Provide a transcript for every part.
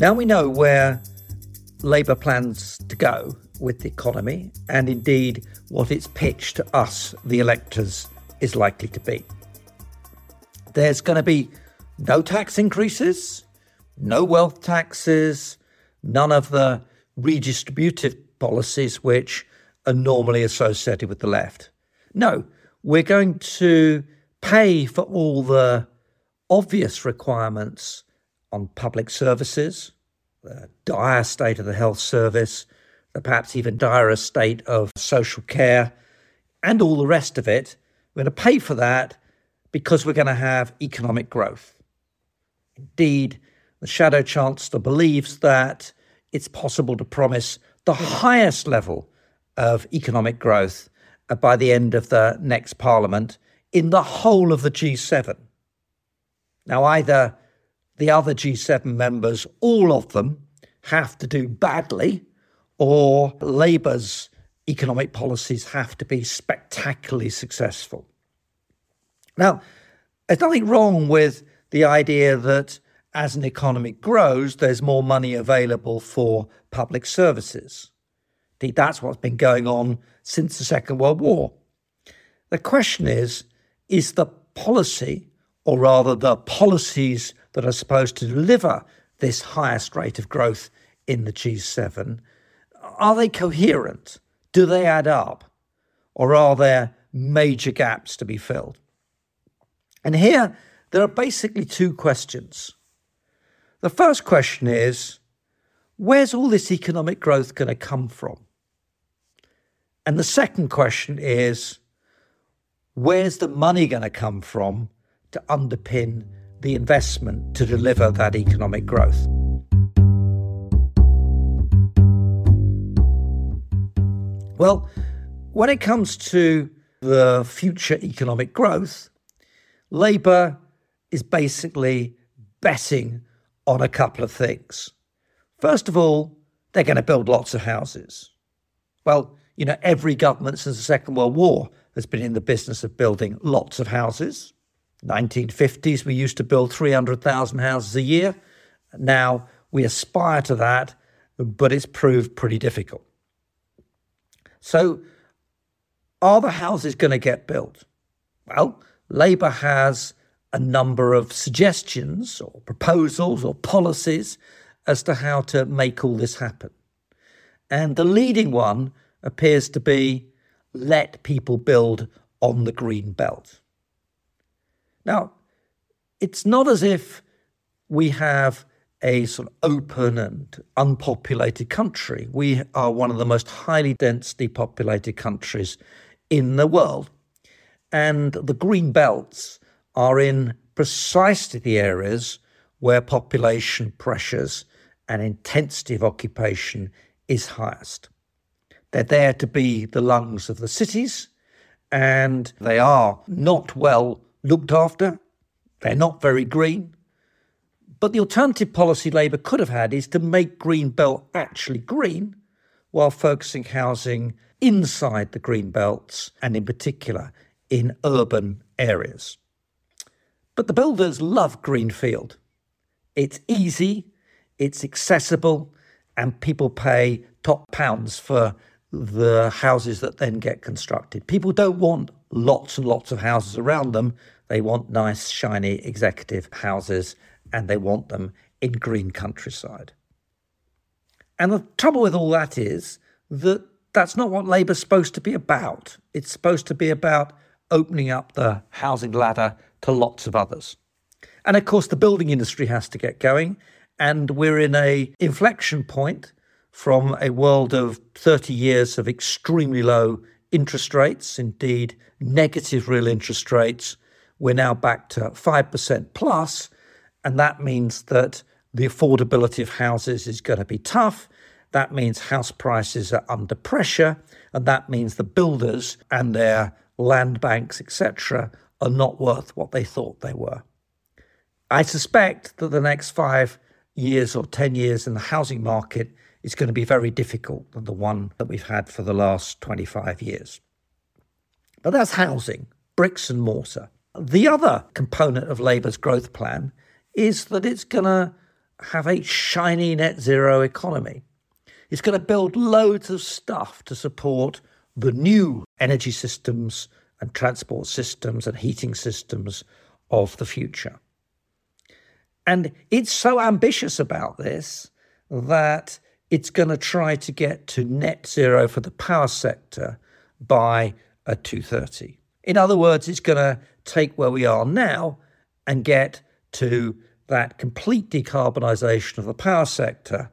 Now we know where Labour plans to go with the economy, and indeed what its pitch to us, the electors, is likely to be. There's going to be no tax increases, no wealth taxes, none of the redistributive policies which are normally associated with the left. No, we're going to pay for all the obvious requirements on public services, the dire state of the health service, the perhaps even direr state of social care, and all the rest of it. We're going to pay for that because we're going to have economic growth. Indeed, the Shadow Chancellor believes that it's possible to promise the highest level of economic growth uh, by the end of the next Parliament in the whole of the G7. Now, either the other G7 members, all of them, have to do badly, or Labour's economic policies have to be spectacularly successful. Now, there's nothing wrong with the idea that as an economy grows, there's more money available for public services. Indeed, that's what's been going on since the Second World War. The question is is the policy, or rather the policies that are supposed to deliver this highest rate of growth in the G7, are they coherent? Do they add up? Or are there major gaps to be filled? And here, there are basically two questions. The first question is where's all this economic growth going to come from? And the second question is where's the money going to come from to underpin the investment to deliver that economic growth? Well, when it comes to the future economic growth, Labour is basically betting on a couple of things. First of all, they're going to build lots of houses. Well, you know, every government since the Second World War has been in the business of building lots of houses. 1950s, we used to build 300,000 houses a year. Now we aspire to that, but it's proved pretty difficult. So, are the houses going to get built? Well, Labour has a number of suggestions or proposals or policies as to how to make all this happen. And the leading one appears to be let people build on the green belt. Now, it's not as if we have a sort of open and unpopulated country. We are one of the most highly densely populated countries in the world. And the green belts are in precisely the areas where population pressures and intensity of occupation is highest. They're there to be the lungs of the cities, and they are not well looked after. They're not very green. But the alternative policy Labour could have had is to make green belt actually green while focusing housing inside the green belts and in particular in urban areas. But the builders love Greenfield. It's easy, it's accessible, and people pay top pounds for the houses that then get constructed. People don't want lots and lots of houses around them. They want nice, shiny executive houses and they want them in green countryside. And the trouble with all that is that that's not what Labour's supposed to be about. It's supposed to be about opening up the housing ladder to lots of others. And of course, the building industry has to get going. And we're in a inflection point from a world of 30 years of extremely low interest rates, indeed negative real interest rates. We're now back to 5% plus, and that means that the affordability of houses is going to be tough. That means house prices are under pressure, and that means the builders and their land banks, etc., are not worth what they thought they were. I suspect that the next five years or 10 years in the housing market is going to be very difficult than the one that we've had for the last 25 years. But that's housing, bricks and mortar. The other component of Labour's growth plan is that it's going to have a shiny net zero economy. It's going to build loads of stuff to support the new energy systems and transport systems and heating systems of the future. And it's so ambitious about this that it's going to try to get to net zero for the power sector by a 230. In other words, it's going to take where we are now and get to that complete decarbonisation of the power sector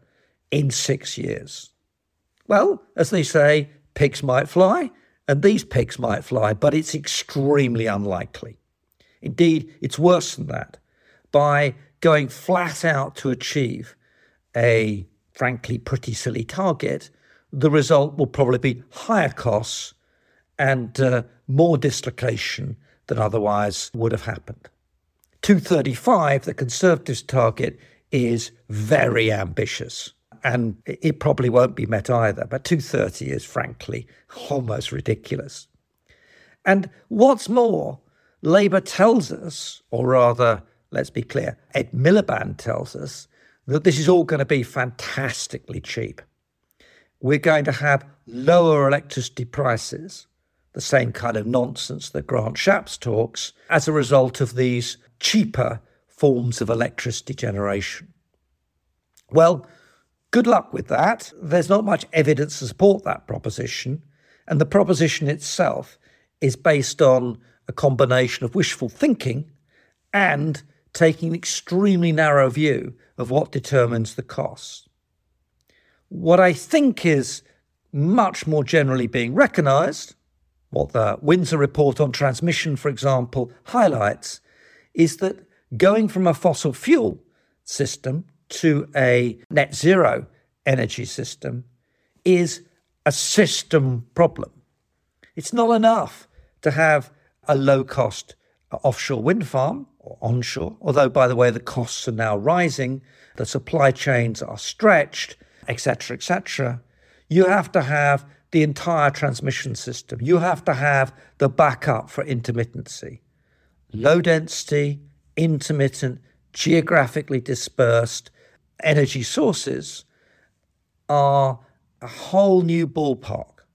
in six years. Well, as they say, pigs might fly, and these pigs might fly, but it's extremely unlikely. Indeed, it's worse than that. By going flat out to achieve a frankly pretty silly target, the result will probably be higher costs and uh, more dislocation than otherwise would have happened. 235, the Conservatives' target, is very ambitious. And it probably won't be met either. But 230 is frankly almost ridiculous. And what's more, Labour tells us, or rather, let's be clear, Ed Miliband tells us that this is all going to be fantastically cheap. We're going to have lower electricity prices, the same kind of nonsense that Grant Shapps talks, as a result of these cheaper forms of electricity generation. Well, good luck with that. There's not much evidence to support that proposition, and the proposition itself is based on a combination of wishful thinking and taking an extremely narrow view of what determines the costs. What I think is much more generally being recognised, what the Winser report on transmission, for example, highlights, is that going from a fossil fuel system to a net zero energy system is a system problem. It's not enough to have a low cost offshore wind farm or onshore, although, by the way, the costs are now rising, the supply chains are stretched, etc., etc. You have to have the entire transmission system. You have to have the backup for intermittency. Low density, intermittent, geographically dispersed energy sources are a whole new ballpark.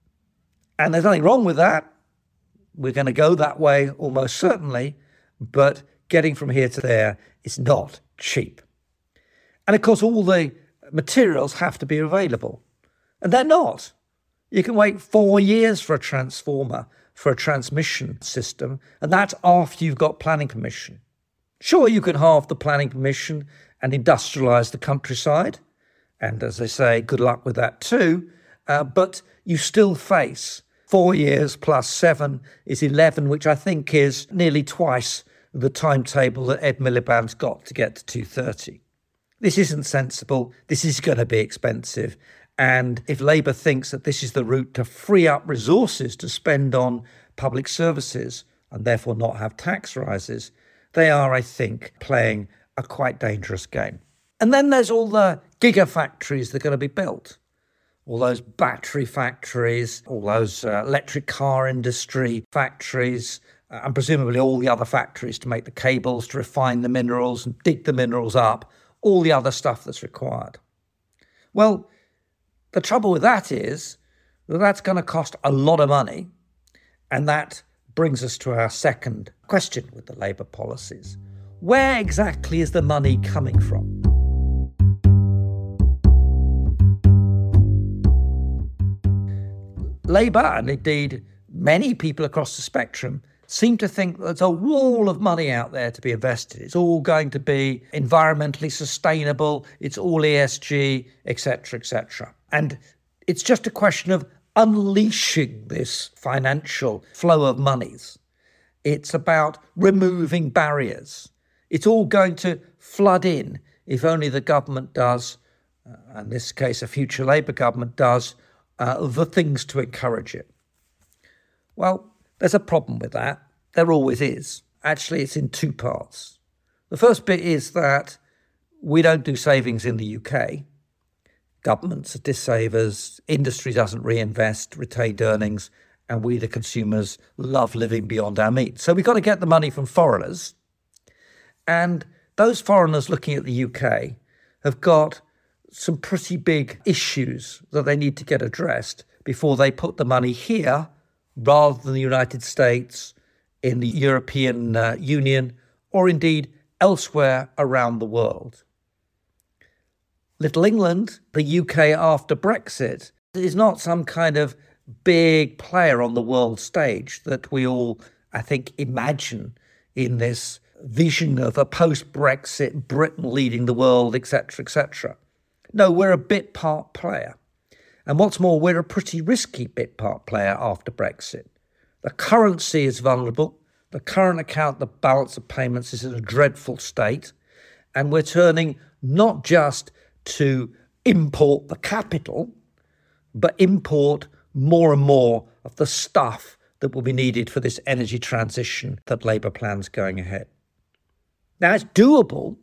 And there's nothing wrong with that. We're going to go that way almost certainly, but getting from here to there is not cheap. And of course, all the materials have to be available, and they're not. You can wait four years for a transformer, for a transmission system, and that's after you've got planning permission. Sure, you can halve the planning permission and industrialize the countryside, and as they say, good luck with that too, uh, but you still face four years plus seven is 11, which I think is nearly twice the timetable that Ed Miliband's got to get to 230. This isn't sensible. This is going to be expensive. And if Labour thinks that this is the route to free up resources to spend on public services and therefore not have tax rises, they are, I think, playing a quite dangerous game. And then there's all the gigafactories that are going to be built all those battery factories, all those uh, electric car industry factories, uh, and presumably all the other factories to make the cables, to refine the minerals and dig the minerals up, all the other stuff that's required. Well, the trouble with that is that that's going to cost a lot of money. And that brings us to our second question with the Labour policies. Where exactly is the money coming from? Labour, and indeed many people across the spectrum, seem to think there's a wall of money out there to be invested. It's all going to be environmentally sustainable, it's all ESG, etc., etc. And it's just a question of unleashing this financial flow of monies. It's about removing barriers. It's all going to flood in if only the government does, uh, in this case, a future Labour government does uh, the things to encourage it. Well, there's a problem with that. There always is. Actually, it's in two parts. The first bit is that we don't do savings in the UK. Governments are dissavers, industry doesn't reinvest retained earnings, and we, the consumers, love living beyond our means. So we've got to get the money from foreigners. And those foreigners looking at the UK have got some pretty big issues that they need to get addressed before they put the money here rather than the United States, in the European uh, Union, or indeed elsewhere around the world. Little England, the UK after Brexit, is not some kind of big player on the world stage that we all, I think, imagine in this vision of a post Brexit Britain leading the world, etc., etc. No, we're a bit part player. And what's more, we're a pretty risky bit part player after Brexit. The currency is vulnerable. The current account, the balance of payments is in a dreadful state. And we're turning not just to import the capital, but import more and more of the stuff that will be needed for this energy transition that Labour plans going ahead. Now, it's doable,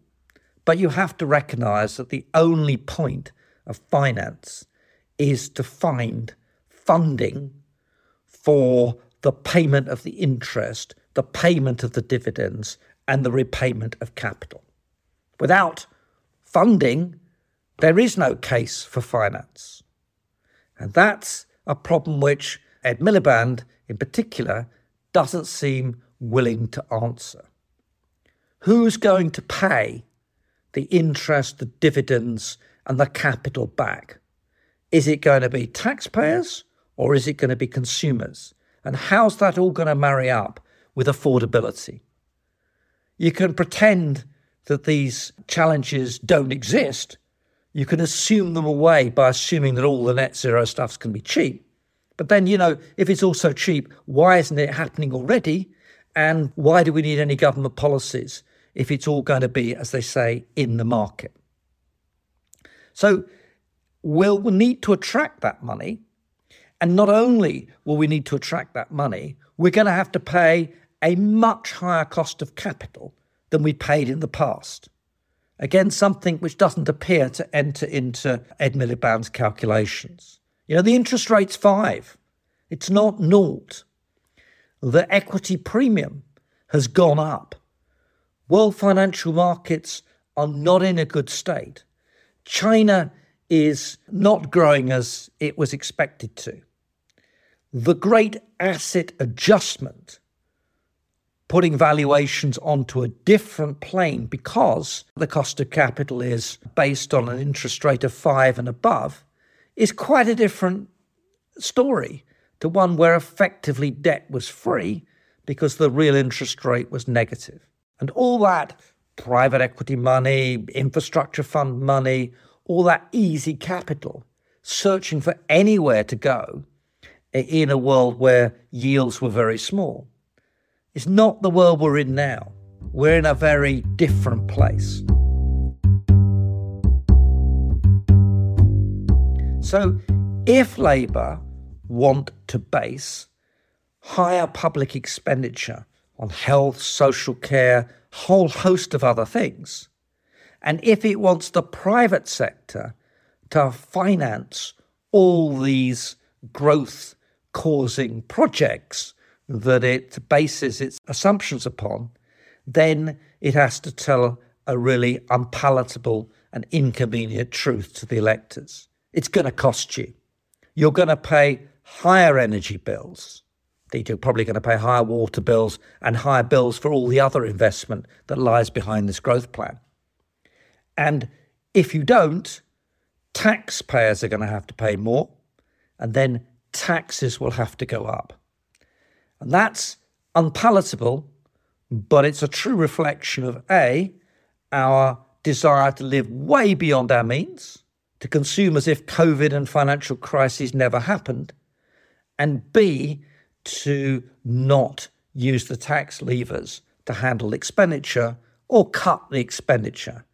but you have to recognise that the only point of finance is to find funding for the payment of the interest, the payment of the dividends, and the repayment of capital. Without funding, there is no case for finance. And that's a problem which Ed Miliband, in particular, doesn't seem willing to answer. Who's going to pay the interest, the dividends, and the capital back? Is it going to be taxpayers or is it going to be consumers? And how's that all going to marry up with affordability? You can pretend that these challenges don't exist. You can assume them away by assuming that all the net zero stuff's can be cheap. But then, you know, if it's also cheap, why isn't it happening already? And why do we need any government policies if it's all going to be, as they say, in the market? So we'll need to attract that money. And not only will we need to attract that money, we're going to have to pay a much higher cost of capital than we paid in the past. Again, something which doesn't appear to enter into Ed Miliband's calculations. You know, the interest rate's five, it's not naught. The equity premium has gone up. World financial markets are not in a good state. China is not growing as it was expected to. The great asset adjustment, putting valuations onto a different plane because the cost of capital is based on an interest rate of five and above, is quite a different story to one where effectively debt was free because the real interest rate was negative. And all that private equity money, infrastructure fund money, all that easy capital, searching for anywhere to go in a world where yields were very small. It's not the world we're in now. We're in a very different place. So, if Labour want to base higher public expenditure on health, social care, whole host of other things, and if it wants the private sector to finance all these growth causing projects that it bases its assumptions upon, then it has to tell a really unpalatable and inconvenient truth to the electors. It's going to cost you. You're going to pay higher energy bills. You're probably going to pay higher water bills and higher bills for all the other investment that lies behind this growth plan. And if you don't, taxpayers are going to have to pay more, and then taxes will have to go up. And that's unpalatable, but it's a true reflection of A, our desire to live way beyond our means, to consume as if COVID and financial crises never happened, and B, to not use the tax levers to handle expenditure or cut the expenditure.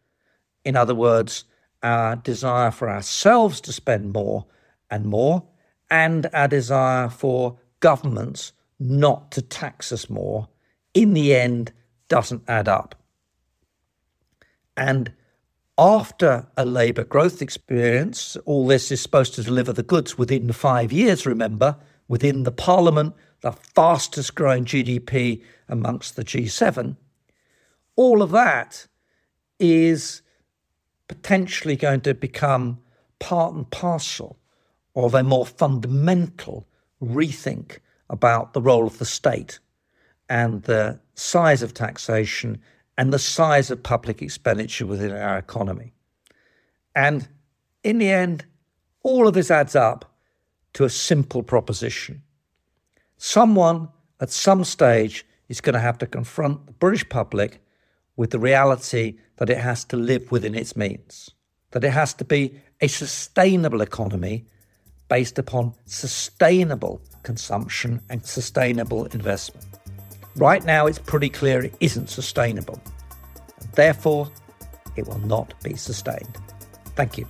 In other words, our desire for ourselves to spend more and more, and our desire for governments not to tax us more, in the end, doesn't add up. And after a Labour growth experience, all this is supposed to deliver the goods within five years, remember, within the Parliament, the fastest growing GDP amongst the G7. All of that is potentially going to become part and parcel of a more fundamental rethink about the role of the state and the size of taxation and the size of public expenditure within our economy. And in the end, all of this adds up to a simple proposition. Someone at some stage is going to have to confront the British public with the reality that it has to live within its means, that it has to be a sustainable economy based upon sustainable consumption and sustainable investment. Right now, it's pretty clear it isn't sustainable. Therefore, it will not be sustained. Thank you.